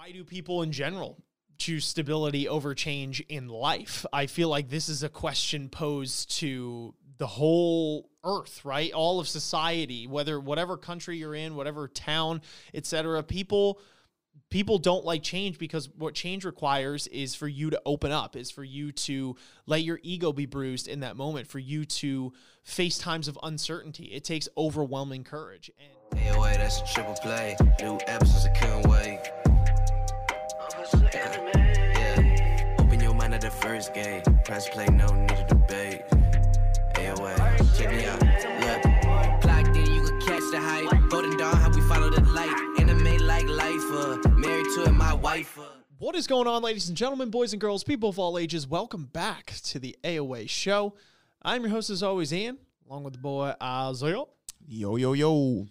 why do people in general choose stability over change in life? I feel like this is a question posed to the whole earth, right? All of society, whether whatever country you're in, whatever town, etc. People people don't like change because what change requires is for you to open up, is for you to let your ego be bruised in that moment, for you to face times of uncertainty. It takes overwhelming courage. And Hey, wait, that's a triple play. New episodes, I can't wait. First gate. Press play, no need to debate. Hey, wait, check me out. Look, plugged in, you can catch the hype. Golden Dawn, how we follow the light. Anime like life, uh, married to it, my wife. Uh. What is going on, ladies and gentlemen, boys and girls, people of all ages? Welcome back to the AOA show. I'm your host, as always, Ian, along with the boy Isaiah. Yo, yo, yo.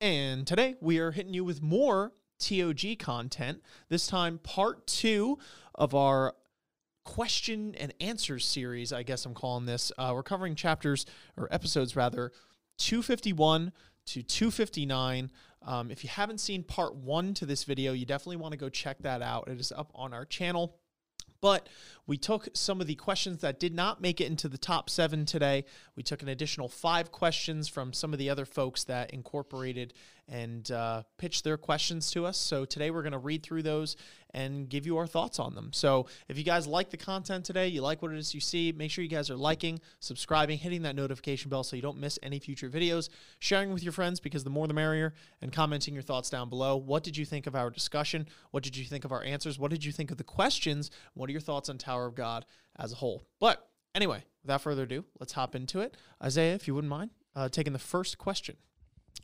And today we are hitting you with more TOG content. This time, part two of our question and answers series, I guess I'm calling this. Uh, we're covering chapters or episodes rather 251 to 259. Um, if you haven't seen part one to this video, you definitely want to go check that out. It is up on our channel. But we took some of the questions that did not make it into the top seven today. We took an additional five questions from some of the other folks that incorporated and uh, pitched their questions to us. So today we're going to read through those and give you our thoughts on them. So if you guys like the content today, you like what it is you see, make sure you guys are liking, subscribing, hitting that notification bell so you don't miss any future videos, sharing with your friends because the more the merrier, and commenting your thoughts down below. What did you think of our discussion? What did you think of our answers? What did you think of the questions? What are your thoughts on Tower of God as a whole? But anyway, without further ado, let's hop into it. Isaiah, if you wouldn't mind uh, taking the first question.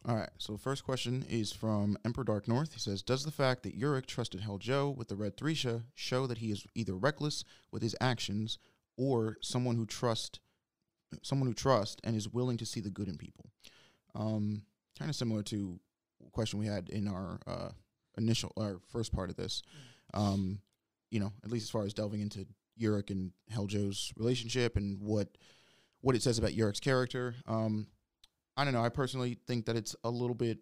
All right. So the first question is from Emperor Dark North. He says, "Does the fact that Urek trusted Hell Joe with the Red Thresha show that he is either reckless with his actions or someone who trust someone who trusts and is willing to see the good in people?" Um, kind of similar to question we had in our uh, initial our first part of this. Um, you know, at least as far as delving into Urek and Hell Joe's relationship and what what it says about Urek's character. Um, I don't know. I personally think that it's a little bit.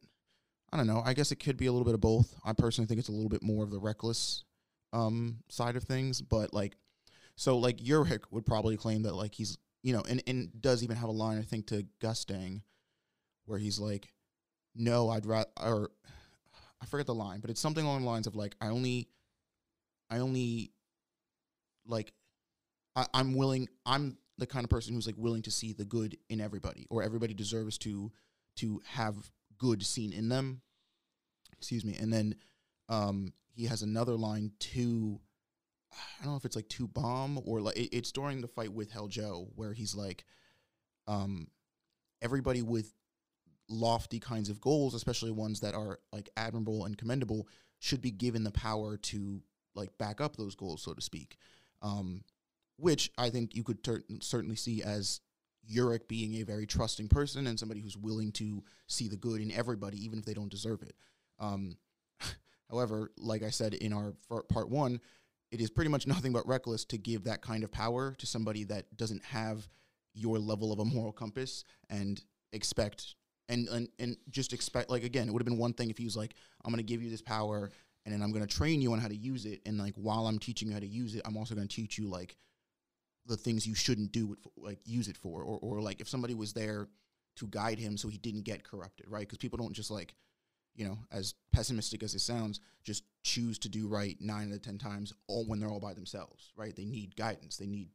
I don't know. I guess it could be a little bit of both. I personally think it's a little bit more of the reckless um, side of things, but like, so like Urek would probably claim that like he's you know, and and does even have a line I think to Gustang, where he's like, "No, I'd rather," or I forget the line, but it's something along the lines of like, "I only, I only, like, I, I'm willing. I'm the kind of person who's like willing to see the good in everybody, or everybody deserves to to have good seen in them. Excuse me. And then um, he has another line to I don't know if it's like to bam or like it, it's during the fight with hell joe where he's like, um, everybody with lofty kinds of goals, especially ones that are like admirable and commendable, should be given the power to like back up those goals, so to speak. Um, which I think you could ter- certainly see as Urek being a very trusting person and somebody who's willing to see the good in everybody, even if they don't deserve it. Um, however, like I said in our part one, it is pretty much nothing but reckless to give that kind of power to somebody that doesn't have your level of a moral compass and expect and and, and just expect like again it would have been one thing if he was like i'm going to give you this power and then i'm going to train you on how to use it and like while i'm teaching you how to use it i'm also going to teach you like the things you shouldn't do it for, like use it for or, or like if somebody was there to guide him so he didn't get corrupted right? Because people don't just like you know as pessimistic as it sounds just choose to do right nine out of ten times all when they're all by themselves right? They need guidance. They need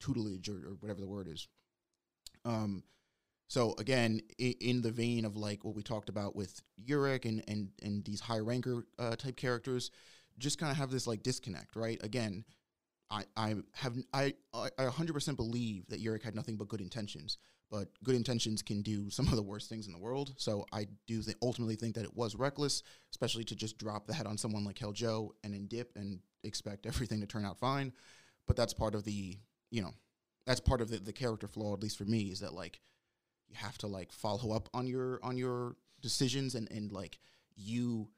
tutelage or, or whatever the word is. Um so again in, in the vein of like what we talked about with Urek and and and these high ranker uh, type characters just kind of have this like disconnect right? Again I, I have I I 100% believe that Urek had nothing but good intentions, but good intentions can do some of the worst things in the world. So I do th- ultimately think that it was reckless, especially to just drop the head on someone like Hell Joe and then dip and expect everything to turn out fine. But that's part of the you know that's part of the, the character flaw, at least for me, is that like you have to like follow up on your on your decisions and and like you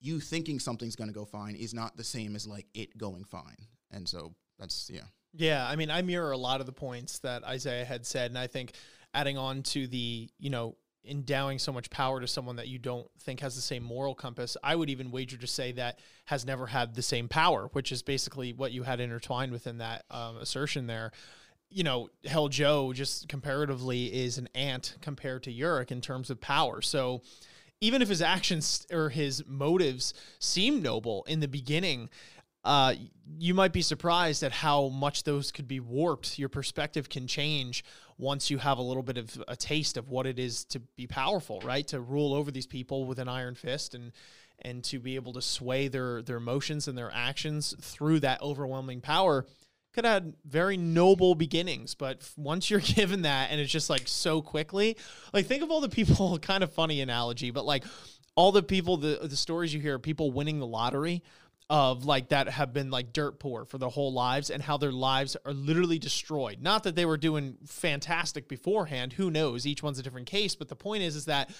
you thinking something's going to go fine is not the same as like it going fine and so that's yeah Yeah, I mean, I mirror a lot of the points that Isaiah had said, and I think adding on to the, you know, endowing so much power to someone that you don't think has the same moral compass. I would even wager to say that has never had the same power, which is basically what you had intertwined within that um, assertion there. You know, Hell Joe just comparatively is an ant compared to Urek in terms of power. So even if his actions or his motives seem noble in the beginning, uh, you might be surprised at how much those could be warped. Your perspective can change once you have a little bit of a taste of what it is to be powerful, right? To rule over these people with an iron fist and and to be able to sway their their emotions and their actions through that overwhelming power could have had very noble beginnings, but once you're given that and it's just like so quickly, like think of all the people, kind of funny analogy, but like all the people, the the stories you hear, people winning the lottery of like that have been like dirt poor for their whole lives and how their lives are literally destroyed. Not that they were doing fantastic beforehand, who knows, each one's a different case, but the point is is that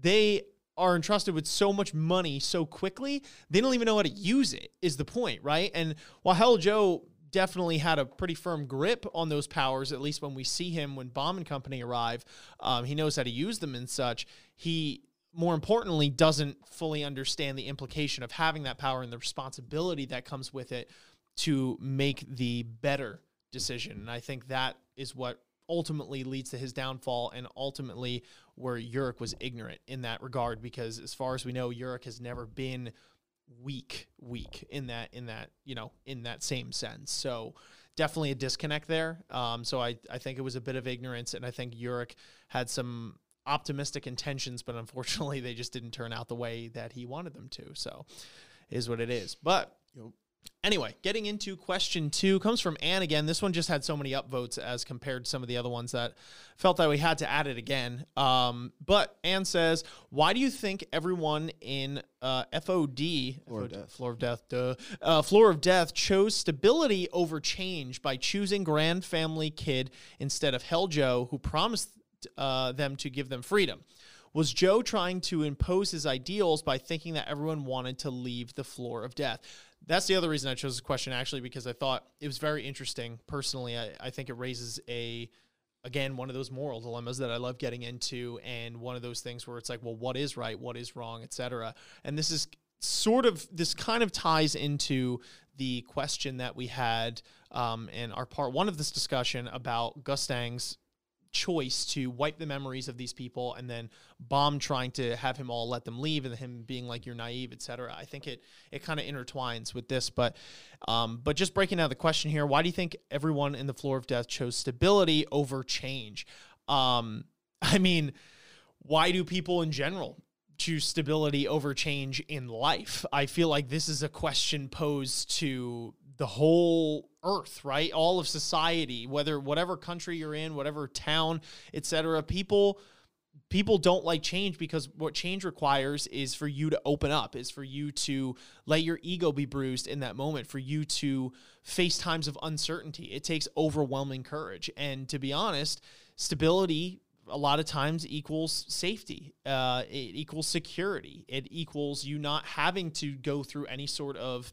they are entrusted with so much money so quickly, they don't even know how to use it, is the point, right? And while Hell Joe definitely had a pretty firm grip on those powers, at least when we see him when Bam and Company arrive, um, he knows how to use them and such. He more importantly, doesn't fully understand the implication of having that power and the responsibility that comes with it to make the better decision. And I think that is what ultimately leads to his downfall and ultimately where Urek was ignorant in that regard because as far as we know Urek has never been weak weak in that in that you know in that same sense so definitely a disconnect there um, so I, I think it was a bit of ignorance and I think Urek had some optimistic intentions, but unfortunately they just didn't turn out the way that he wanted them to. So is what it is. But anyway, getting into question two comes from Anne again. This one just had so many upvotes as compared to some of the other ones that felt that we had to add it again. Um, but Anne says, "Why do you think everyone in uh, FOD, Floor of FOD Death. Floor of Death, duh, uh, Floor of Death chose stability over change by choosing Grand Family Kid instead of Hell Joe, who promised uh, them to give them freedom?" Was Joe trying to impose his ideals by thinking that everyone wanted to leave the floor of death? That's the other reason I chose this question, actually, because I thought it was very interesting. Personally, I, I think it raises a, again, one of those moral dilemmas that I love getting into, and one of those things where it's like, well, what is right, what is wrong, etc. And this is sort of this kind of ties into the question that we had um, in our part one of this discussion about Gustang's choice to wipe the memories of these people and then bam trying to have him all let them leave and him being like you're naive etc i think it it kind of intertwines with this but um but just breaking down the question here why do you think everyone in the floor of death chose stability over change? Um i mean why do people in general choose stability over change in life? I feel like this is a question posed to the whole earth right all of society whether whatever country you're in whatever town etc people people don't like change because what change requires is for you to open up is for you to let your ego be bruised in that moment for you to face times of uncertainty it takes overwhelming courage and to be honest stability a lot of times equals safety. Uh, it equals security. It equals you not having to go through any sort of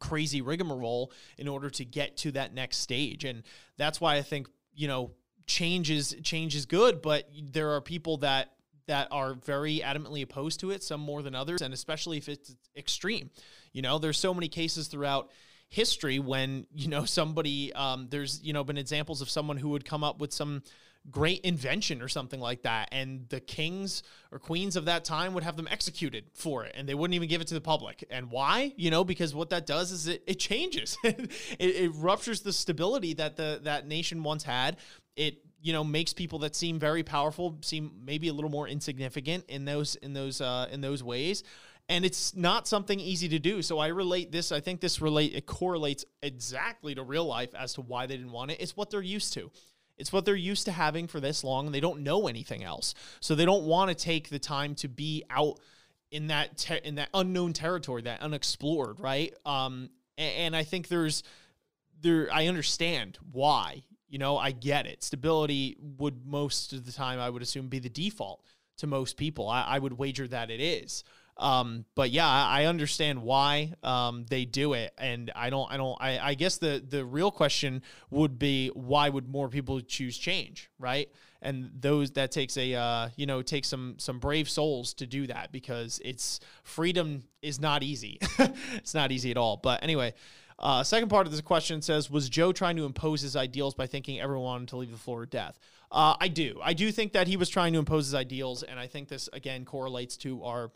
crazy rigmarole in order to get to that next stage. And that's why I think, you know, change is change is good, but there are people that that are very adamantly opposed to it, some more than others, and especially if it's extreme. You know, there's so many cases throughout history when, you know, somebody um, there's, you know, been examples of someone who would come up with some great invention or something like that and the kings or queens of that time would have them executed for it and they wouldn't even give it to the public. And why? You know because what that does is it, it changes. It, it ruptures the stability that the that nation once had. It you know makes people that seem very powerful seem maybe a little more insignificant in those in those uh, in those ways. And it's not something easy to do. So i relate this i think this relate it correlates exactly to real life as to why they didn't want it. It's what they're used to it's what they're used to having for this long, and they don't know anything else. So they don't want to take the time to be out in that te- in that unknown territory, that unexplored, right? Um, and, and I think there's there. I understand why. You know, I get it. Stability would most of the time, I would assume, be the default to most people. I, I would wager that it is. Um, but yeah, I understand why um, they do it, and I don't. I don't. I, I guess the the real question would be why would more people choose change, right? and those that takes a uh, you know takes some some brave souls to do that because it's freedom is not easy. it's not easy at all. But anyway. Uh, second part of this question says, was Joe trying to impose his ideals by thinking everyone to leave the floor of death? Uh, I do. I do think that he was trying to impose his ideals, and I think this again correlates to our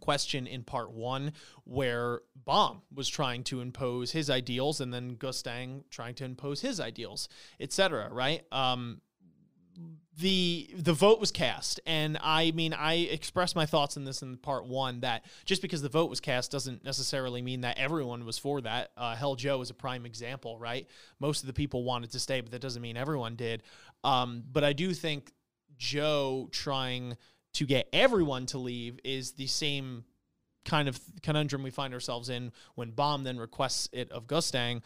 question in part one, where Bam was trying to impose his ideals, and then Gustang trying to impose his ideals, etc. Right? Um, the the vote was cast and i mean i expressed my thoughts in this in part one that just because the vote was cast doesn't necessarily mean that everyone was for that uh, hell joe is a prime example right most of the people wanted to stay but that doesn't mean everyone did um, but i do think joe trying to get everyone to leave is the same kind of conundrum we find ourselves in when Bam then requests it of Gustang,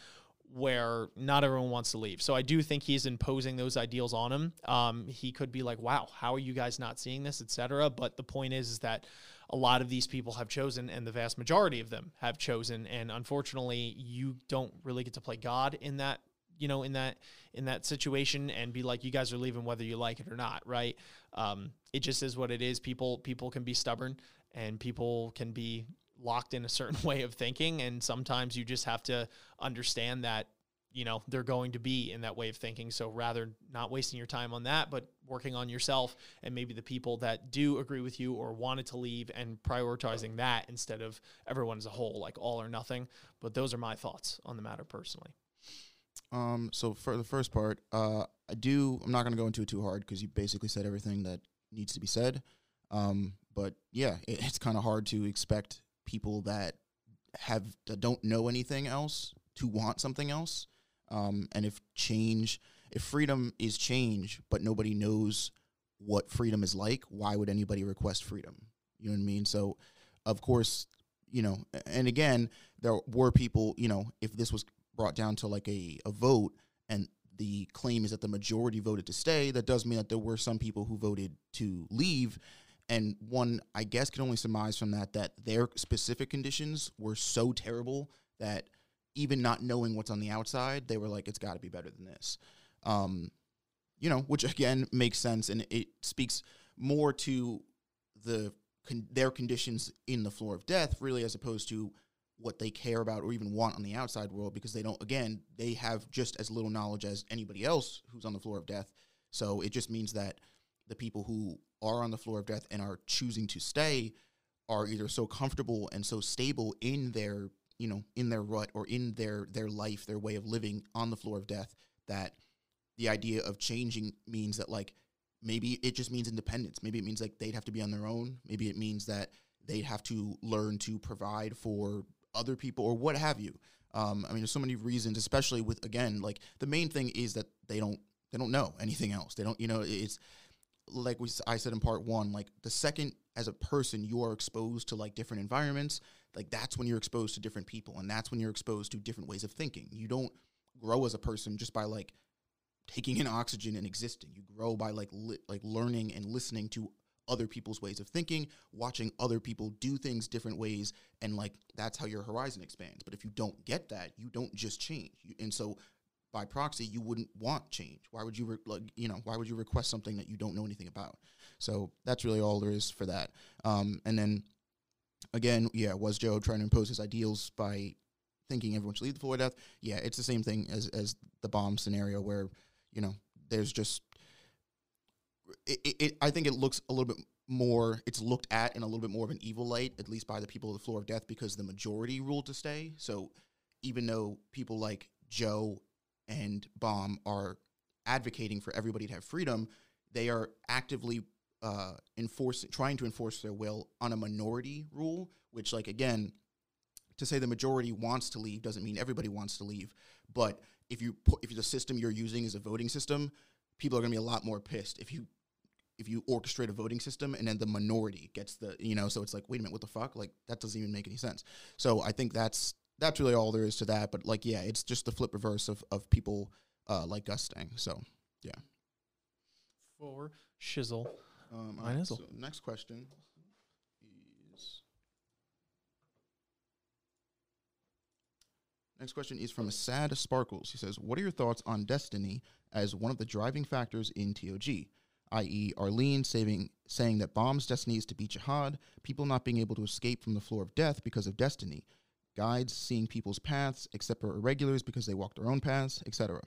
where not everyone wants to leave. So I do think he's imposing those ideals on him. Um, he could be like, "Wow, how are you guys not seeing this?" etc. But the point is, is that a lot of these people have chosen, and the vast majority of them have chosen. And unfortunately, you don't really get to play God in that you know in that in that situation and be like you guys are leaving whether you like it or not right? Um, it just is what it is. People people can be stubborn and people can be locked in a certain way of thinking and sometimes you just have to understand that you know they're going to be in that way of thinking. So rather not wasting your time on that but working on yourself and maybe the people that do agree with you or wanted to leave and prioritizing that instead of everyone as a whole like all or nothing. But those are my thoughts on the matter personally Um, so for the first part, uh, I do. I'm not going to go into it too hard because you basically said everything that needs to be said. Um, but yeah, it, it's kind of hard to expect people that have that don't know anything else to want something else. Um, and if change, if freedom is change, but nobody knows what freedom is like, why would anybody request freedom? You know what I mean? So, of course, you know, and again, there were people, you know, if this was brought down to like a, a vote and the claim is that the majority voted to stay, that does mean that there were some people who voted to leave. And one, I guess, can only surmise from that that their specific conditions were so terrible that even not knowing what's on the outside, they were like, it's got to be better than this. Um, you know, which again makes sense and it speaks more to the con- their conditions in the floor of death, really, as opposed to what they care about or even want on the outside world, because they don't. Again, they have just as little knowledge as anybody else who's on the floor of death. So it just means that the people who are on the floor of death and are choosing to stay are either so comfortable and so stable in their you know in their rut or in their their life their way of living on the floor of death that the idea of changing means that like maybe it just means independence maybe it means like they'd have to be on their own maybe it means that they'd have to learn to provide for other people or what have you um, i mean there's so many reasons especially with again like the main thing is that they don't they don't know anything else they don't you know it's like we I said in part one, like the second as a person you are exposed to like different environments, like that's when you're exposed to different people, and that's when you're exposed to different ways of thinking. You don't grow as a person just by like taking in oxygen and existing. You grow by like li- like learning and listening to other people's ways of thinking, watching other people do things different ways, and like that's how your horizon expands. But if you don't get that, you don't just change. You, and so by proxy, you wouldn't want change. Why would you, re- like, you know, why would you request something that you don't know anything about? So that's really all there is for that. Um, and then again, yeah, was Joe trying to impose his ideals by thinking everyone should leave the death? Yeah, it's the same thing as as the bam scenario where you know there's just it, it, I think it looks a little bit more it's looked at in a little bit more of an evil light at least by the people of the floor of death because the majority ruled to stay. So even though people like joe and bam are advocating for everybody to have freedom they are actively uh, enforcing trying to enforce their will on a minority rule which like again to say the majority wants to leave doesn't mean everybody wants to leave. But if you put if the system you're using is a voting system people are going to be a lot more pissed. If you if you orchestrate a voting system and then the minority gets the you know so it's like wait a minute what the fuck like that doesn't even make any sense so i think that's that's really all there is to that but like yeah it's just the flip reverse of of people uh like Gustang so yeah For shizzle. um Mine alright, is a- so next question is Next question is from Sad Sparkles. He says, "What are your thoughts on Destiny as one of the driving factors in TOG? i.e., Arlene saving, saying that Bam's destiny is to be Jahad, people not being able to escape from the floor of death because of destiny, guides seeing people's paths except for irregulars because they walk their own paths, etc.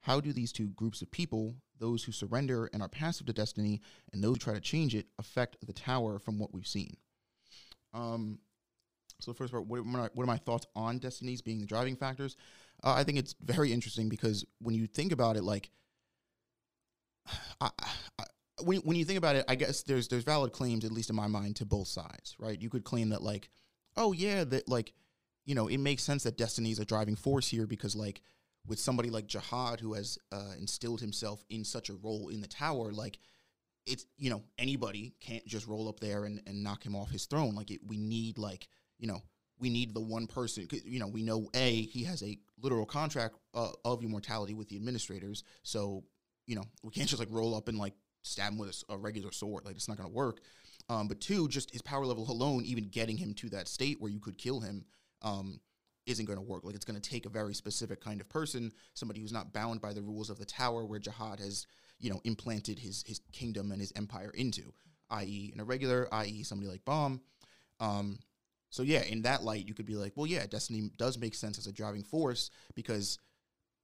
How do these two groups of people, those who surrender and are passive to destiny, and those who try to change it, affect the tower from what we've seen? Um, so first part, what are, my, what are my thoughts on destinies being the driving factors? Uh, I think it's very interesting because when you think about it, like, I, when when you think about it, I guess there's there's valid claims, at least in my mind, to both sides, right? You could claim that like, oh yeah, that like, you know, it makes sense that destiny is a driving force here because like with somebody like Jahad who has uh, instilled himself in such a role in the tower, like it's you know anybody can't just roll up there and, and knock him off his throne. Like it, we need like you know we need the one person. You know we know a he has a literal contract uh, of immortality with the administrators, so you know we can't just like roll up and like stab him with a, a regular sword. Like it's not going to work. Um, but two, just his power level alone, even getting him to that state where you could kill him, um, isn't going to work. Like it's going to take a very specific kind of person, somebody who's not bound by the rules of the tower, where Jahad has, you know, implanted his his kingdom and his empire into, i.e., an irregular, i.e., somebody like Bam. Um, so yeah, in that light, you could be like, well, yeah, Destiny does make sense as a driving force because,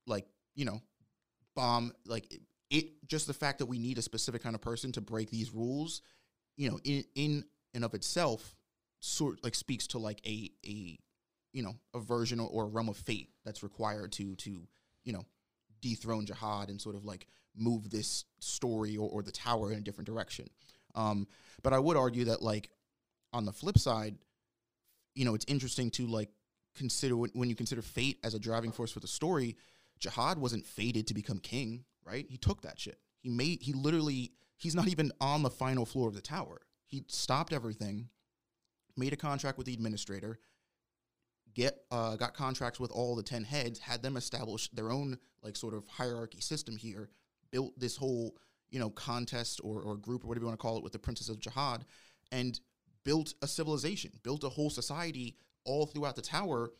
like, you know, Bam, like it just the fact that we need a specific kind of person to break these rules, you know, in in and of itself, sort like speaks to like a a you know a version or, or a realm of fate that's required to to you know dethrone jahad and sort of like move this story or, or the tower in a different direction. Um, but I would argue that like on the flip side, you know, it's interesting to like consider when, when you consider fate as a driving force for the story. Jahad wasn't fated to become king right? He took that shit. He made he literally he's not even on the final floor of the tower. He stopped everything, made a contract with the administrator, get uh, got contracts with all the 10 heads, had them establish their own like sort of hierarchy system here, built this whole, you know, contest or, or group or whatever you want to call it with the Princess of Jahad and built a civilization, built a whole society all throughout the tower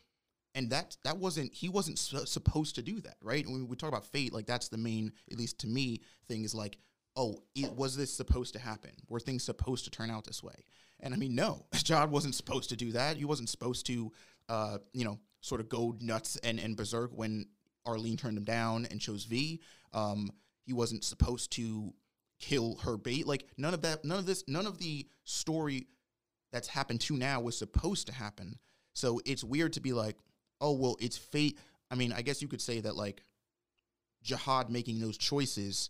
and that that wasn't he wasn't su- supposed to do that right? When we talk about fate like that's the main at least to me thing is like oh it, was this supposed to happen? Were things supposed to turn out this way? And i mean no john wasn't supposed to do that. He wasn't supposed to uh you know sort of go nuts and and berserk when arlene turned him down and chose v. Um he wasn't supposed to kill her bait like none of that none of this none of the story that's happened to now was supposed to happen. So it's weird to be like oh well it's fate i mean i guess you could say that like jahad making those choices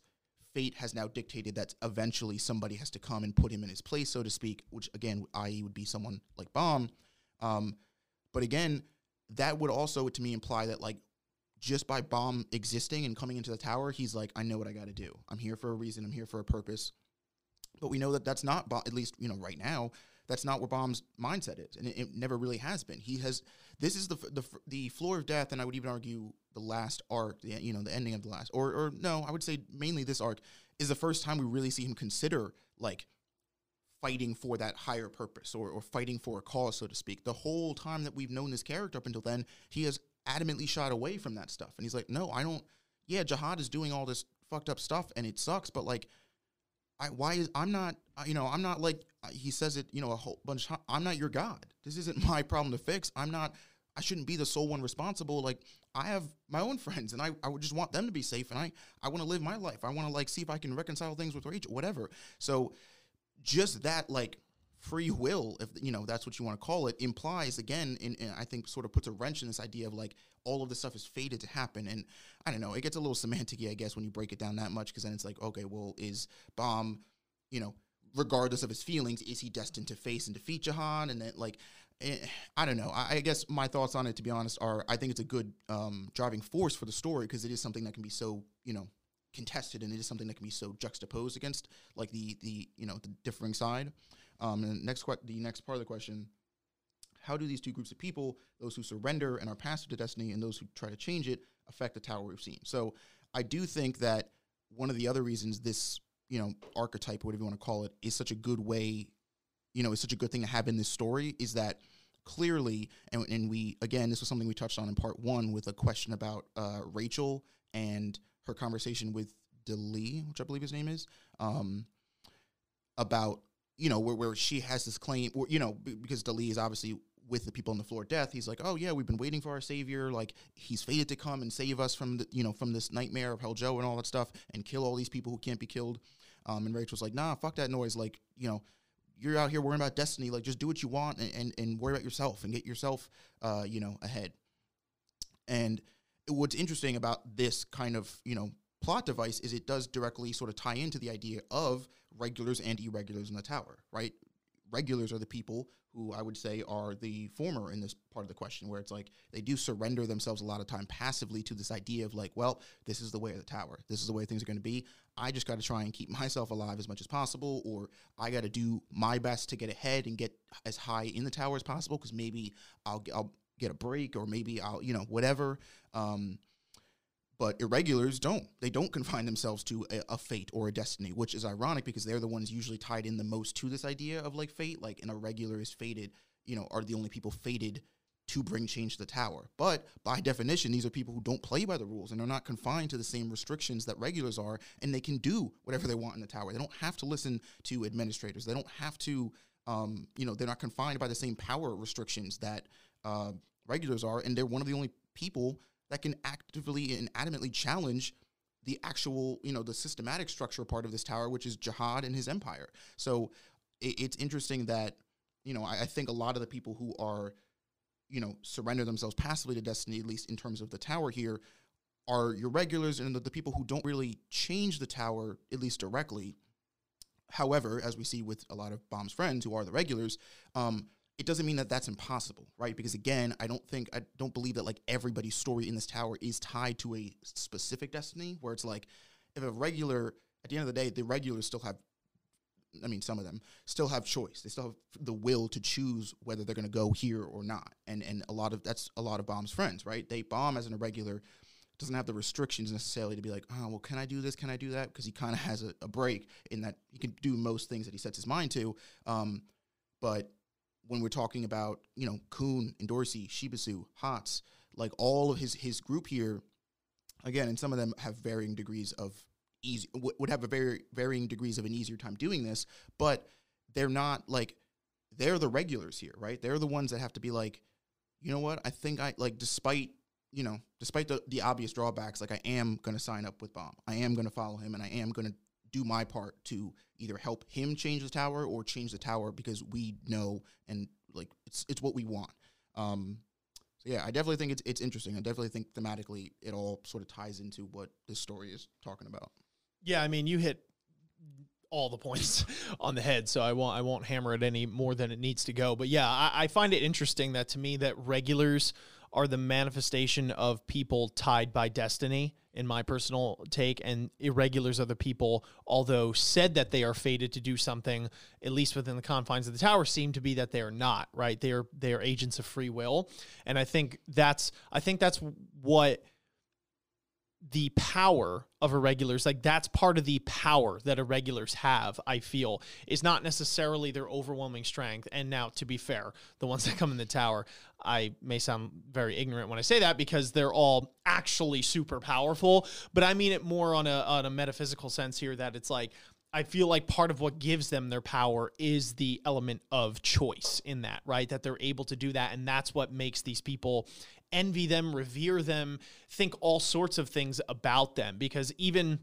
fate has now dictated that eventually somebody has to come and put him in his place so to speak which again i.e would be someone like bam um, but again that would also to me imply that like just by bam existing and coming into the tower he's like i know what i got to do. I'm here for a reason. I'm here for a purpose. But we know that that's not at least you know right now that's not where Bam's mindset is, and it, it, never really has been. He has this is the the the floor of death, and I would even argue the last arc, the, you know, the ending of the last, or or no, I would say mainly this arc is the first time we really see him consider like fighting for that higher purpose or or fighting for a cause, so to speak. The whole time that we've known this character up until then, he has adamantly shied away from that stuff, and he's like, no, I don't. Yeah, Jahad is doing all this fucked up stuff, and it sucks, but like I, why is I'm not you know I'm not like uh, he says it you know a whole bunch of I'm not your god. This isn't my problem to fix. I'm not I shouldn't be the sole one responsible. Like I have my own friends and I, I would just want them to be safe and I I want to live my life. I want to like see if I can reconcile things with Rachel, whatever. So just that like free will, if you know that's what you want to call it, implies again, in, in, I think sort of puts a wrench in this idea of like all of this stuff is fated to happen. And I don't know, it gets a little semanticy, I guess, when you break it down that much, because then it's like, okay, well, is Bam, you know, regardless of his feelings, is he destined to face and defeat Jahad? And then like, eh, I don't know. I, I, guess my thoughts on it, to be honest, are I think it's a good um, driving force for the story because it is something that can be so, you know, contested and it is something that can be so juxtaposed against like the the you know the differing side um, and next, que- the next part of the question: How do these two groups of people, those who surrender and are passive to destiny, and those who try to change it, affect the tower we've seen? So, I do think that one of the other reasons this, you know, archetype, whatever you want to call it, is such a good way, you know, is such a good thing to have in this story is that clearly, and, and we again, this was something we touched on in part one with a question about uh, Rachel and her conversation with Delee, which I believe his name is, um, about you know where where she has this claim, or you know because Delee is obviously with the people on the floor of death. He's like, oh yeah, we've been waiting for our savior. Like he's fated to come and save us from the you know from this nightmare of Hell Joe and all that stuff, and kill all these people who can't be killed. Um, and Rachel's like, nah, fuck that noise. Like you know. You're out here worrying about destiny. Like, just do what you want and, and, and worry about yourself and get yourself, uh, you know, ahead. And what's interesting about this kind of you know plot device is it does directly sort of tie into the idea of regulars and irregulars in the tower, right? Regulars are the people who I would say are the former in this part of the question, where it's like they do surrender themselves a lot of time passively to this idea of like, well, this is the way of the tower. This is the way things are going to be. I just got to try and keep myself alive as much as possible, or I got to do my best to get ahead and get as high in the tower as possible because maybe I'll, I'll get a break or maybe I'll, you know, whatever. Um, but irregulars don't. They don't confine themselves to a, a, fate or a destiny, which is ironic because they're the ones usually tied in the most to this idea of like fate. Like an irregular is fated, you know, are the only people fated to bring change to the tower. But by definition, these are people who don't play by the rules and are not confined to the same restrictions that regulars are, and they can do whatever they want in the tower. They don't have to listen to administrators. They don't have to, um, you know, they're not confined by the same power restrictions that uh, regulars are, and they're one of the only people that can actively and adamantly challenge the actual, you know, the systematic structure part of this tower, which is jahad and his empire. So it, it's interesting that, you know, I, I, think a lot of the people who are, you know, surrender themselves passively to destiny, at least in terms of the tower here, are your regulars and the, the people who don't really change the tower, at least directly. However, as we see with a lot of Bam's friends who are the regulars, um, it doesn't mean that that's impossible, right? Because again, I don't think I don't believe that like everybody's story in this tower is tied to a specific destiny where it's like if a regular at the end of the day, the regulars still have I mean, some of them still have choice. They still have the will to choose whether they're going to go here or not. And and a lot of that's a lot of Bam's friends, right? They bam as an irregular doesn't have the restrictions necessarily to be like, oh, well, can I do this? Can I do that? Because he kind of has a, a, break in that he can do most things that he sets his mind to. Um, but when we're talking about you know Khun and Dorsey, Shibisu, Hatz, like all of his his group here, again, and some of them have varying degrees of easy would have a very varying degrees of an easier time doing this, but they're not like they're the regulars here, right? They're the ones that have to be like, you know what? I think I like despite you know, despite the, the obvious drawbacks, like I am going to sign up with Bam. I am going to follow him and I am going to do my part to either help him change the tower or change the tower because we know and like it's it's what we want. Um, so yeah, I definitely think it's it's interesting. I definitely think thematically it all sort of ties into what this story is talking about. Yeah, I mean, you hit all the points on the head, so I won't I won't hammer it any more than it needs to go. But yeah, I, I find it interesting that to me that regulars are the manifestation of people tied by destiny in my personal take and irregulars are the people although said that they are fated to do something at least within the confines of the tower seem to be that they are not right? They are they are agents of free will. And i think that's i think that's what the power of irregulars like that's part of the power that irregulars have i feel is not necessarily their overwhelming strength and now to be fair the ones that come in the tower i may sound very ignorant when i say that because they're all actually super powerful but i mean it more on a on a metaphysical sense here that it's like I feel like part of what gives them their power is the element of choice in that, right? That they're able to do that. And that's what makes these people envy them, revere them, think all sorts of things about them because even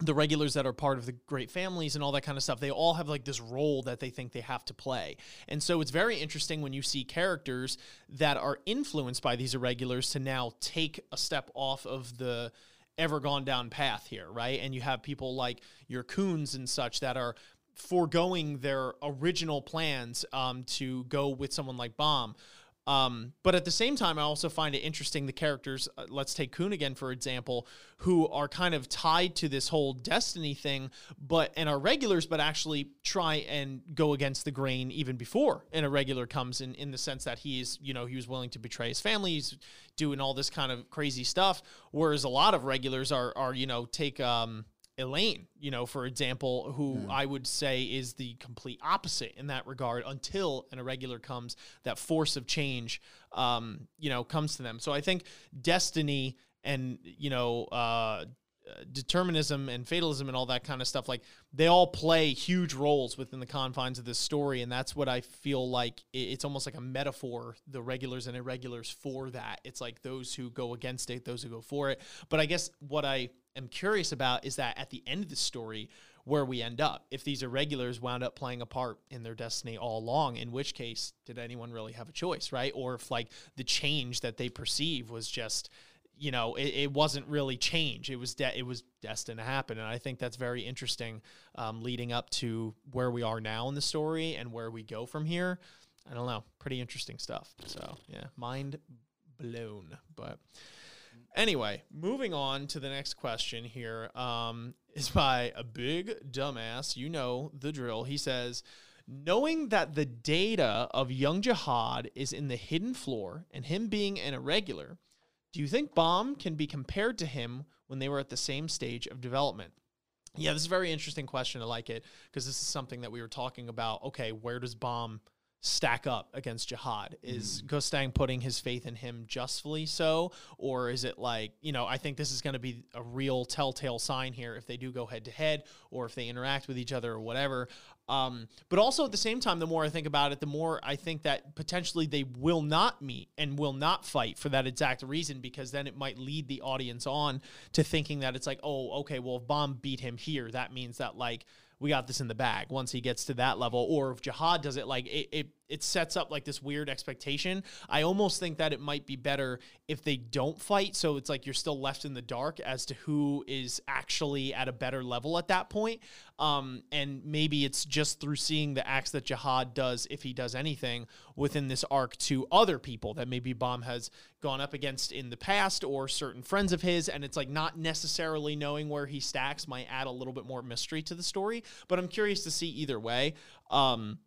the regulars that are part of the great families and all that kind of stuff, they all have like this role that they think they have to play. And so it's very interesting when you see characters that are influenced by these irregulars to now take a step off of the ever gone down path here, right? And you have people like your Khuns and such that are foregoing their original plans um, to go with someone like Bam um, but at the same time, I also find it interesting the characters, uh, let's take Khun again, for example, who are kind of tied to this whole destiny thing, but and are regulars, but actually try and go against the grain even before an irregular comes in, in the sense that he's, you know, he was willing to betray his family, he's doing all this kind of crazy stuff. Whereas a lot of regulars are, are you know, take, um, Elaine, you know, for example, who mm. I would say is the complete opposite in that regard until an irregular comes, that force of change, um, you know, comes to them. So I think destiny and, you know, uh, uh, determinism and fatalism and all that kind of stuff like they all play huge roles within the confines of this story and that's what i feel like it's almost like a metaphor the regulars and irregulars for that it's like those who go against it those who go for it but i guess what i am curious about is that at the end of the story where we end up if these irregulars wound up playing a part in their destiny all along in which case did anyone really have a choice right or if like the change that they perceive was just you know, it, it, wasn't really change. It was de- it was destined to happen, and I think that's very interesting, um, leading up to where we are now in the story and where we go from here. I don't know, pretty interesting stuff. So yeah, mind blown. But anyway, moving on to the next question here um, is by a big dumbass. You know the drill. He says. Knowing that the data of young Jahad is in the hidden floor and him being an irregular, do you think Bam can be compared to him when they were at the same stage of development? Yeah, this is a very interesting question. I like it because this is something that we were talking about. Okay, where does Bam stack up against Jahad? Is mm. Gustang putting his faith in him justly so? Or is it like, you know, I think this is going to be a real telltale sign here if they do go head to head or if they interact with each other or whatever. Um, but also at the same time, the more I think about it, the more I think that potentially they will not meet and will not fight for that exact reason, because then it might lead the audience on to thinking that it's like, oh, okay, well, if Bam beat him here, that means that like we got this in the bag once he gets to that level. Or if Jahad does it, like it, it, it sets up like this weird expectation. I almost think that it might be better if they don't fight. So it's like you're still left in the dark as to who is actually at a better level at that point. Um, and maybe it's just through seeing the acts that Jahad does, if he does anything within this arc to other people that maybe Bam has gone up against in the past or certain friends of his. And it's like not necessarily knowing where he stacks might add a little bit more mystery to the story. But I'm curious to see either way. Um,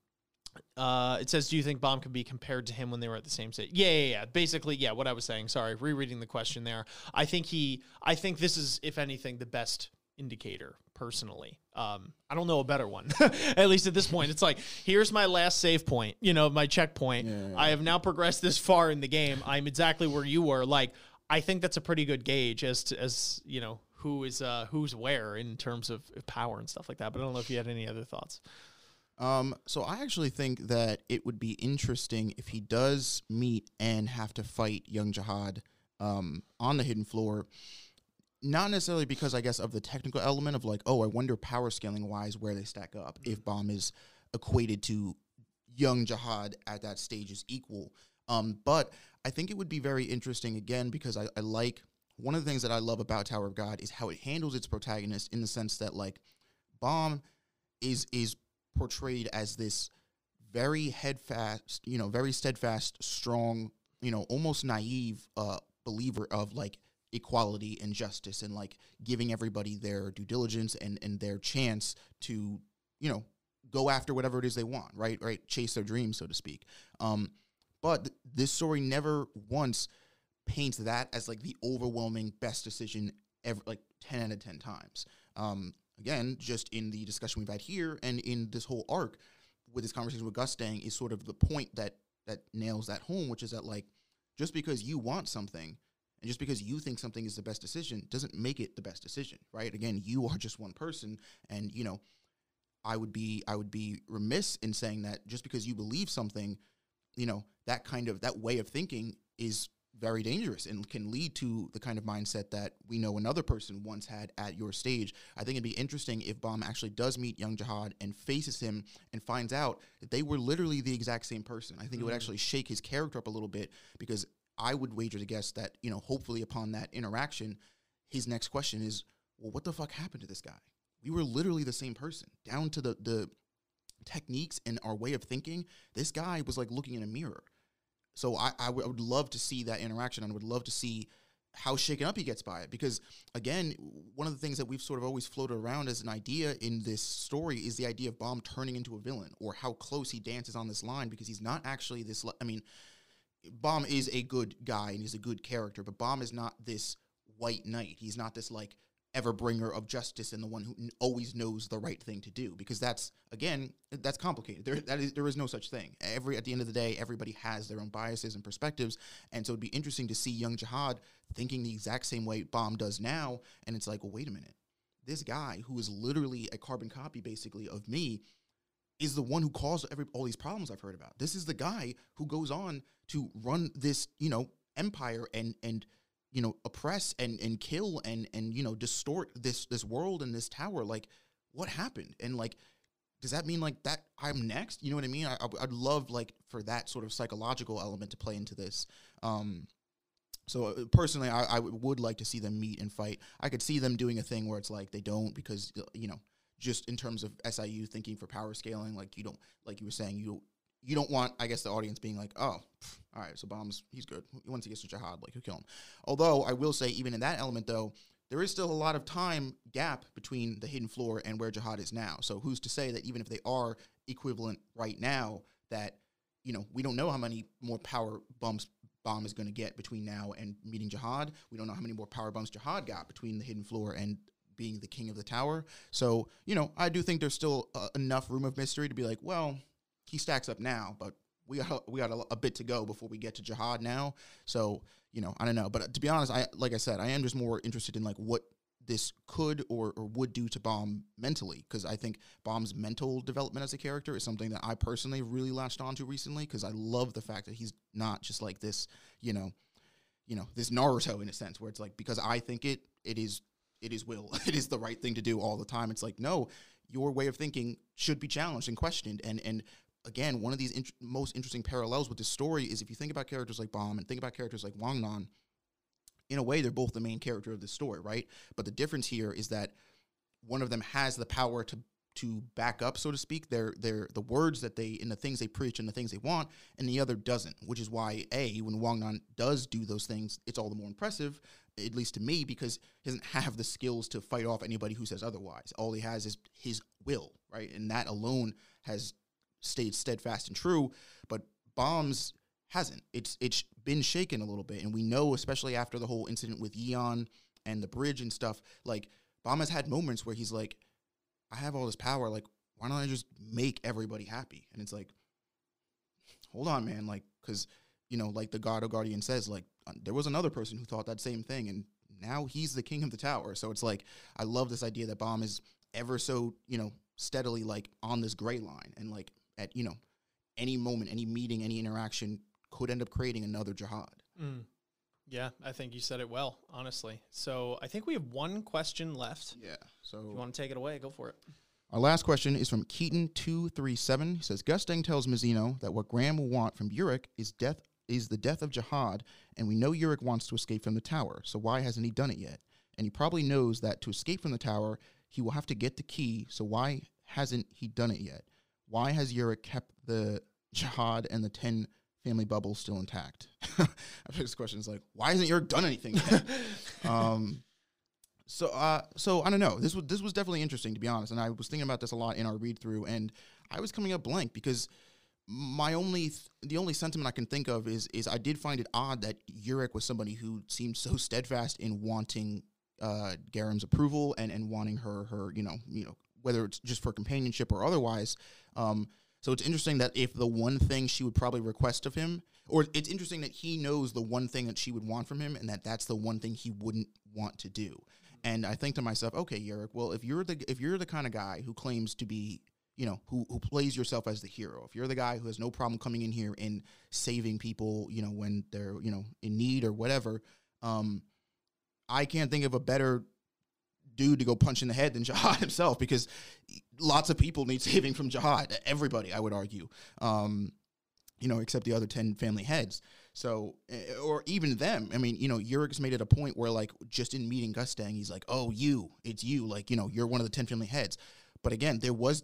uh, it says, "Do you think Bam could be compared to him when they were at the same stage?" Yeah, yeah, yeah. Basically, yeah. What I was saying. Sorry, rereading the question there. I think he. I think this is, if anything, the best indicator personally. Um, I don't know a better one. at least at this point, it's like here's my last save point. You know, my checkpoint. Yeah, yeah. I have now progressed this far in the game. I'm exactly where you were. Like, I think that's a pretty good gauge as to, as you know who is uh, who's where in terms of power and stuff like that. But I don't know if you had any other thoughts. Um, so I actually think that it would be interesting if he does meet and have to fight young Jahad um, on the hidden floor. Not necessarily because I guess of the technical element of like, oh, I wonder power scaling wise where they stack up. Mm-hmm. If Bam is equated to young Jahad at that stage is equal. Um, but I think it would be very interesting again because I, I like one of the things that I love about Tower of God is how it handles its protagonist in the sense that like Bam is is portrayed as this very headfast, you know, very steadfast, strong, you know, almost naive uh, believer of like equality and justice and like giving everybody their due diligence and and their chance to, you know, go after whatever it is they want, right? Right, chase their dreams, so to speak. Um, but th- this story never once paints that as like the overwhelming best decision ever, like ten out of ten times. Um, again, just in the discussion we've had here and in this whole arc with this conversation with Gustang is sort of the point that that nails that home, which is that like just because you want something and just because you think something is the best decision doesn't make it the best decision, right? Again, you are just one person and you know, I would be I would be remiss in saying that just because you believe something, you know, that kind of that way of thinking is very dangerous and can lead to the kind of mindset that we know another person once had at your stage. I think it'd be interesting if Bam actually does meet young Jahad and faces him and finds out that they were literally the exact same person. I think mm-hmm. it would mm. actually shake his character up a little bit because I would wager to guess that, you know, hopefully upon that interaction, his next question is, well, what the fuck happened to this guy? We were literally the same person, down to the the techniques and our way of thinking. This guy was like looking in a mirror. So I, I, w- I would love to see that interaction and would love to see how shaken up he gets by it. Because again, one of the things that we've sort of always floated around as an idea in this story is the idea of Bam turning into a villain or how close he dances on this line because he's not actually this. I mean, Bam is a good guy and he's a good character, but Bam is not this white knight. He's not this like ever bringer of justice and the one who always knows the right thing to do because that's again that's complicated. There that is there is no such thing. Every at the end of the day everybody has their own biases and perspectives and so it'd be interesting to see young jahad thinking the exact same way bam does now and it's like well wait a minute. This guy who is literally a carbon copy basically of me is the one who caused every all these problems I've heard about. This is the guy who goes on to run this, you know, empire and and you know oppress and and kill and and you know distort this this world and this tower. Like, what happened? And like, does that mean like that I'm next? You know what I mean? I, I would love like for that sort of psychological element to play into this. Um, so uh, personally, I, I would like to see them meet and fight. I could see them doing a thing where it's like they don't because uh, you know just in terms of SIU thinking for power scaling, like you don't like you were saying you you don't want I guess the audience being like oh pff, all right so Bam's he's good once he gets to jahad like who kill him. Although I will say even in that element though there is still a lot of time gap between the hidden floor and where jahad is now. So who's to say that even if they are equivalent right now that you know we don't know how many more power bumps bam is going to get between now and meeting jahad. We don't know how many more power bumps jahad got between the hidden floor and being the king of the tower. So, you know, I do think there's still uh, enough room of mystery to be like, well, he stacks up now, but we got we got a, a, bit to go before we get to jahad now. So, you know, I don't know, but to be honest, I like I said, I am just more interested in like what this could or, or would do to Bam mentally because I think Bam's mental development as a character is something that I personally really latched onto recently because I love the fact that he's not just like this, you know, you know, this Naruto in a sense where it's like because I think it it is it is will. It is the right thing to do all the time. It's like, no, your way of thinking should be challenged and questioned. And and again, one of these int- most interesting parallels with this story is if you think about characters like Bam and think about characters like Wang Nan, in a way, they're both the main character of this story, right? But the difference here is that one of them has the power to to back up, so to speak, their their the words that they and the things they preach and the things they want, and the other doesn't. Which is why a when Wang Nan does do those things, it's all the more impressive at least to me, because he doesn't have the skills to fight off anybody who says otherwise. All he has is his will, right? And that alone has stayed steadfast and true. But Bam's hasn't. It's it's been shaken a little bit, and we know, especially after the whole incident with Yeon and the bridge and stuff, like Bam has had moments where he's like, "I have all this power. Like, why don't I just make everybody happy?" And it's like, hold on, man, like, because you know, like the God of Guardian says, like uh, there was another person who thought that same thing, and now he's the king of the tower. So it's like I love this idea that Bam is ever so you know steadily like on this gray line, and like at you know any moment, any meeting, any interaction could end up creating another jahad. Mm. Yeah, I think you said it well, honestly. So I think we have one question left. Yeah. So if you want to take it away, go for it. Our last question is from Keaton237. He says Gustang tells Mazino that what Garam will want from Urek is death is the death of Jahad, and we know Urek wants to escape from the tower, so why hasn't he done it yet? And he probably knows that to escape from the tower, he will have to get the key, so why hasn't he done it yet? Why has Urek kept the Jahad and the 10 family bubble still intact? I think this question is like, why hasn't Urek done anything um, so, uh, so I don't know. This was this was definitely interesting to be honest, and I was thinking about this a lot in our read through, and I was coming up blank because my only th- the only sentiment I can think of is is I did find it odd that Urek was somebody who seemed so steadfast in wanting uh, Garam's approval and and wanting her her you know you know whether it's just for companionship or otherwise. Um, so it's interesting that if the one thing she would probably request of him, or it's interesting that he knows the one thing that she would want from him, and that that's the one thing he wouldn't want to do. And I think to myself, okay, Urek, well, if you're the if you're the kind of guy who claims to be you know, who who plays yourself as the hero. If you're the guy who has no problem coming in here and saving people, you know, when they're, you know, in need or whatever, um, I can't think of a better dude to go punch in the head than Jahad himself because lots of people need saving from Jahad. Everybody, I would argue. Um, you know, except the other 10 family heads. So, eh, or even them. I mean, you know, Urek's made it a point where, like, just in meeting Gustang, he's like, oh, you, it's you. Like, you know, you're one of the 10 family heads. But again, there was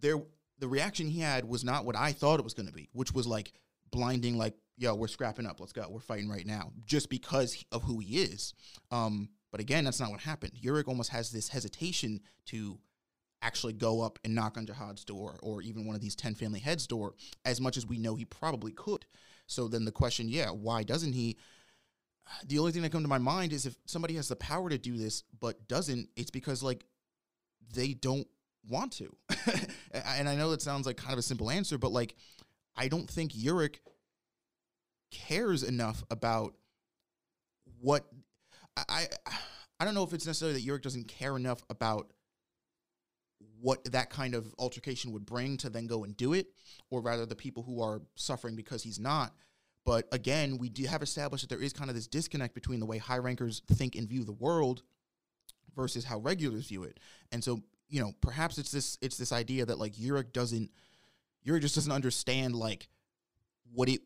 there the reaction he had was not what I thought it was going to be, which was like blinding, like, yo, we're scrapping up, let's go, we're fighting right now, just because of who he is. Um, but again, that's not what happened. Urek almost has this hesitation to actually go up and knock on Jahad's door or even one of these 10 family heads door as much as we know he probably could. So then the question, yeah, why doesn't he? the only thing that come to my mind is if somebody has the power to do this but doesn't, it's because like they don't want to. and I know that sounds like kind of a simple answer, but like I don't think Urek cares enough about what I I don't know if it's necessarily that Urek doesn't care enough about what that kind of altercation would bring to then go and do it, or rather the people who are suffering because he's not. But again, we do have established that there is kind of this disconnect between the way high rankers think and view the world versus how regulars view it. And so, you know, perhaps it's this it's this idea that like Urek doesn't Urek just doesn't understand like what it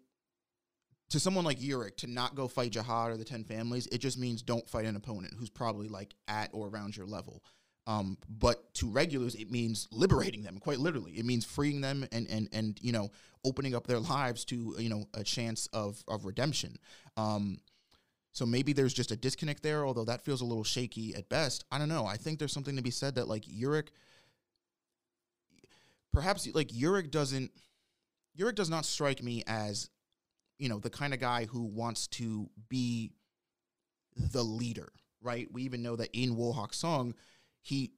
to someone like Urek to not go fight Jahad or the Ten Families, it just means don't fight an opponent who's probably like at or around your level. Um, but to regulars, it means liberating them, quite literally. It means freeing them and and and you know opening up their lives to you know a chance of of redemption. Um, so maybe there's just a disconnect there, although that feels a little shaky at best. I don't know. I think there's something to be said that like Urek, perhaps like Urek doesn't. Urek does not strike me as you know, the kind of guy who wants to be the leader, right? We even know that in Wolhaiksong, he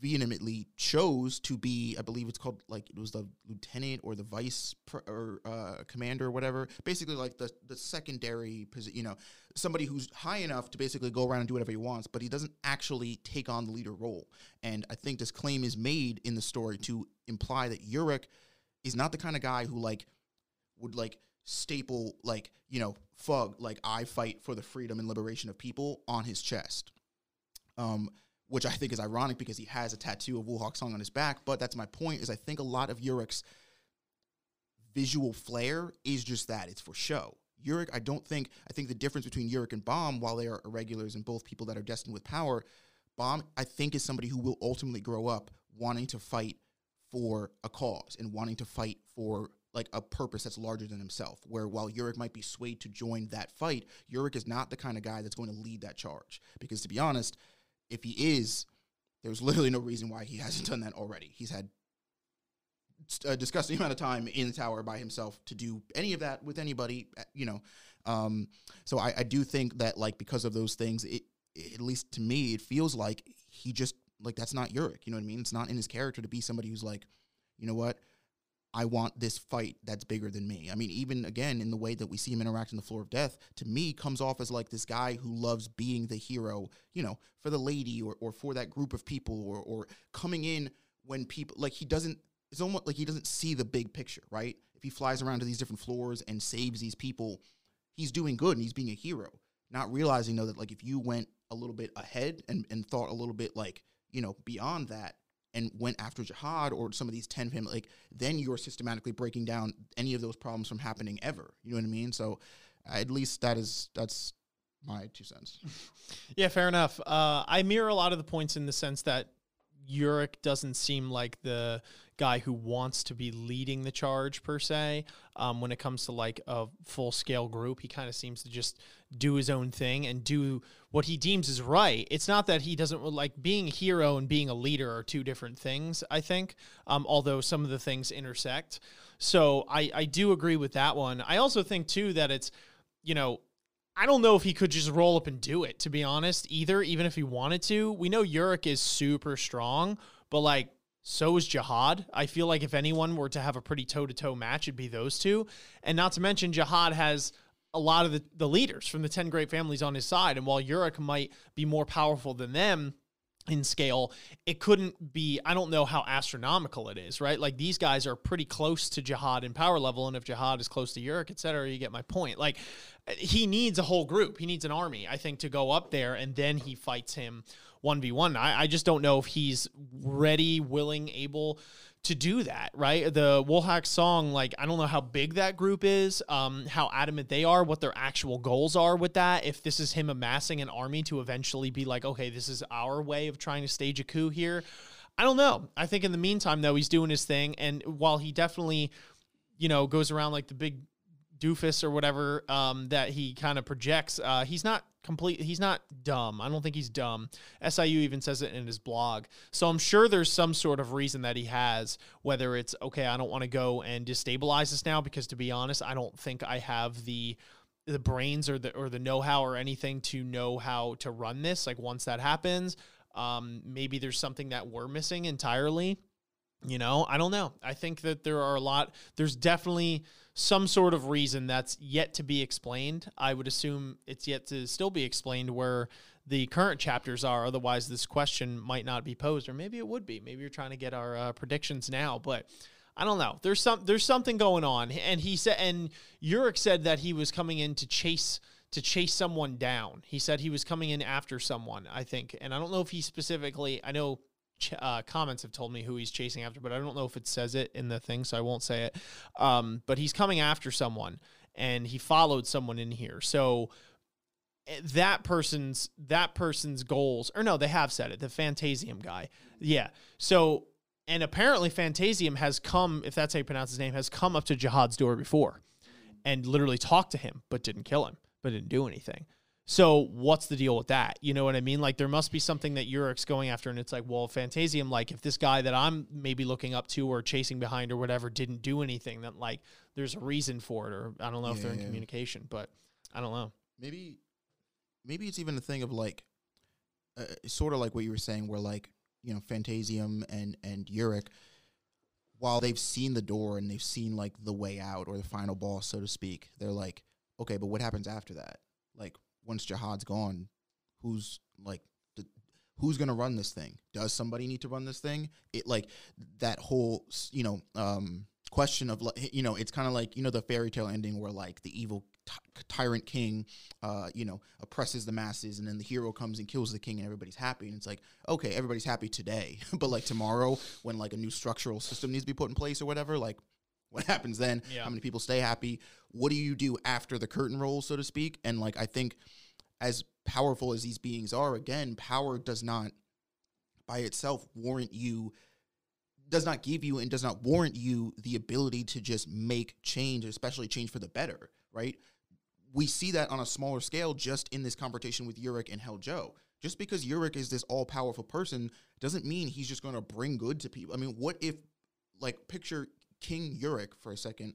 vehemently chose to be, I believe it's called like it was the lieutenant or the vice pr- or uh, commander or whatever. Basically, like the the secondary position, you know, somebody who's high enough to basically go around and do whatever he wants, but he doesn't actually take on the leader role. And I think this claim is made in the story to imply that Urek is not the kind of guy who like would like staple like you know fug like i fight for the freedom and liberation of people on his chest. Um which i think is ironic because he has a tattoo of Wolhaiksong on his back but that's my point is i think a lot of Urek's visual flair is just that it's for show. Urek, I don't think I think the difference between Urek and bam while they are irregulars and both people that are destined with power, bam I think is somebody who will ultimately grow up wanting to fight for a cause and wanting to fight for like a purpose that's larger than himself. Where while Urek might be swayed to join that fight, Urek is not the kind of guy that's going to lead that charge. Because to be honest, if he is, there's literally no reason why he hasn't done that already. He's had a disgusting amount of time in the tower by himself to do any of that with anybody, uh, you know. Um, so I, I do think that like because of those things, it at least to me, it feels like he just like that's not Urek. You know what I mean? It's not in his character to be somebody who's like, you know what, I want this fight that's bigger than me. I mean, even again, in the way that we see him interact in the floor of death, to me comes off as like this guy who loves being the hero, you know, for the lady or, or for that group of people or, or coming in when people, like, he doesn't, it's almost like he doesn't see the big picture, right? If he flies around to these different floors and saves these people, he's doing good and he's being a hero. Not realizing, though, that like if you went a little bit ahead and, and thought a little bit like, you know, beyond that, and went after jahad or some of these 10 family like then you're systematically breaking down any of those problems from happening ever. You know what i mean? So at least that is that's my two cents. Yeah fair enough. Uh, i mirror a lot of the points in the sense that Urek doesn't seem like the guy who wants to be leading the charge per se. Um, when it comes to like a full scale group, he kind of seems to just do his own thing and do what he deems is right. It's not that he doesn't like being a hero and being a leader are two different things. I think, um, although some of the things intersect. So I I do agree with that one. I also think too that it's you know I don't know if he could just roll up and do it, to be honest, either, even if he wanted to. We know Urek is super strong, but like, so is Jahad. I feel like if anyone were to have a pretty toe to toe match, it'd be those two. And not to mention, Jahad has a lot of the, the leaders from the 10 great families on his side. And while Urek might be more powerful than them, in scale, it couldn't be, I don't know how astronomical it is, right? Like these guys are pretty close to Jahad in power level. And if Jahad is close to Urek, et cetera, you get my point. Like he needs a whole group. He needs an army, I think, to go up there and then he fights him 1v1. I, I just don't know if he's ready, willing, able to do that, right? The Wolhaiksong, like, I don't know how big that group is, um, how adamant they are, what their actual goals are with that. If this is him amassing an army to eventually be like, okay, this is our way of trying to stage a coup here. I don't know. I think in the meantime, though, he's doing his thing. And while he definitely, you know, goes around like the big doofus or whatever um, that he kind of projects, uh, he's not complete. He's not dumb. I don't think he's dumb. SIU even says it in his blog. So I'm sure there's some sort of reason that he has, whether it's okay, I don't want to go and destabilize this now because to be honest, I don't think I have the the brains or the or the know-how or anything to know how to run this. Like once that happens, um, maybe there's something that we're missing entirely. You know, I don't know. I think that there are a lot. There's definitely some sort of reason that's yet to be explained. I would assume it's yet to still be explained where the current chapters are. Otherwise, this question might not be posed, or maybe it would be. Maybe you're trying to get our uh, predictions now, but I don't know. There's some there's something going on, and he said, and Urek said that he was coming in to chase to chase someone down. He said he was coming in after someone, I think, and I don't know if he specifically. I know ch- uh, comments have told me who he's chasing after, but I don't know if it says it in the thing, so I won't say it. Um, but he's coming after someone, and he followed someone in here, so eh, that person's that person's goals or no they have said it the Fantasium guy. Yeah. So and apparently Fantasium has come if that's how you pronounce his name has come up to Jahad's door before and literally talked to him but didn't kill him but didn't do anything so what's the deal with that? You know what I mean? Like there must be something that Urek's going after and it's like well Fantasium like if this guy that I'm maybe looking up to or chasing behind or whatever didn't do anything then like there's a reason for it or I don't know if they're in Yeah. communication but I don't know. Maybe maybe it's even a thing of like uh, sort of like what you were saying where like you know Fantasium and and Urek while they've seen the door and they've seen like the way out or the final boss so to speak they're like okay but what happens after that? Like once Jahad's gone who's like the, who's going to run this thing? Does somebody need to run this thing? It like that whole you know um question of you know it's kind of like you know the fairy tale ending where like the evil ty- tyrant king uh you know oppresses the masses and then the hero comes and kills the king and everybody's happy and it's like okay everybody's happy today but like tomorrow when like a new structural system needs to be put in place or whatever like what happens then Yeah. how many people stay happy what do you do after the curtain rolls so to speak and like i think as powerful as these beings are again power does not by itself warrant you does not give you and does not warrant you the ability to just make change especially change for the better right we see that on a smaller scale just in this conversation with Urek and Hell Joe. Just because Urek is this all powerful person doesn't mean he's just going to bring good to people. I mean, what if, like, picture King Urek for a second,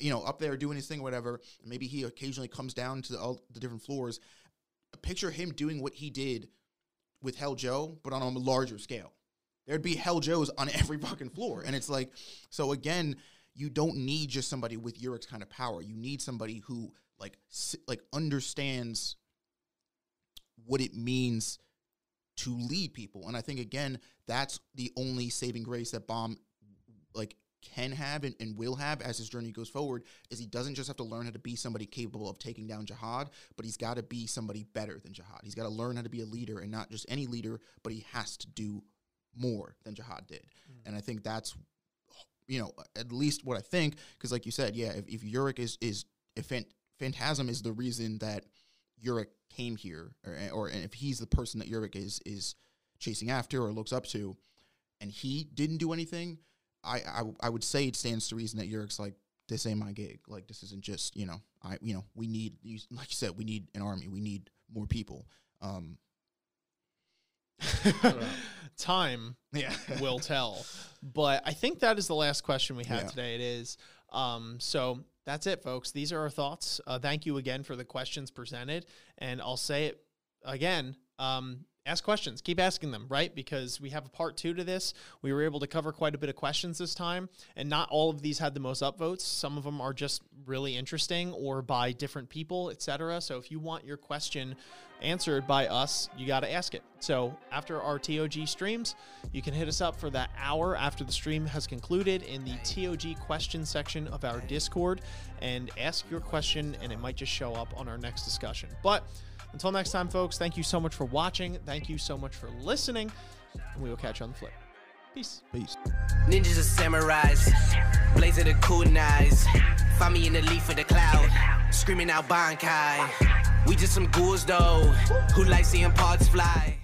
you, know, up there doing his thing, or whatever. Maybe he occasionally comes down to the, all the different floors. Picture him doing what he did with Hell Joe, but on a larger scale. There'd be Hell Joes on every fucking floor. And it's like, so again, you don't need just somebody with Urek's kind of power. You need somebody who like like understands what it means to lead people. And I think again, that's the only saving grace that Bam like can have and, and will have as his journey goes forward is he doesn't just have to learn how to be somebody capable of taking down jahad, but he's got to be somebody better than jahad. He's got to learn how to be a leader and not just any leader, but he has to do more than jahad did. Mm. And I think that's you know, at least what I think, because like you said, yeah, if, if Urek is is if Phant- Phantasm is the reason that Urek came here, or or and if he's the person that Urek is is chasing after or looks up to, and he didn't do anything, I I, I would say it stands to reason that Urek's like this ain't my gig. Like this isn't just you know I you know we need like you said we need an army, we need more people. Um, time yeah, will tell. But I think that is the last question we have Yeah. today. It is. Um, so that's it, folks. These are our thoughts. Uh, thank you again for the questions presented. And I'll say it again. Um, ask questions. Keep asking them, right? Because we have a part two to this. We were able to cover quite a bit of questions this time, and not all of these had the most upvotes. Some of them are just really interesting or by different people, etc. So if you want your question answered by us, you got to ask it. So after our TOG streams, you can hit us up for that hour after the stream has concluded in the TOG question section of our Discord and ask your question, and it might just show up on our next discussion. But until next time, folks, thank you so much for watching. Thank you so much for listening, and we will catch you on the flip. Peace. peace. Ninjas are samurais, blaze of the kunais. Find me in the leaf of the cloud, screaming out Bankai. We just some ghouls though, who like seeing parts fly.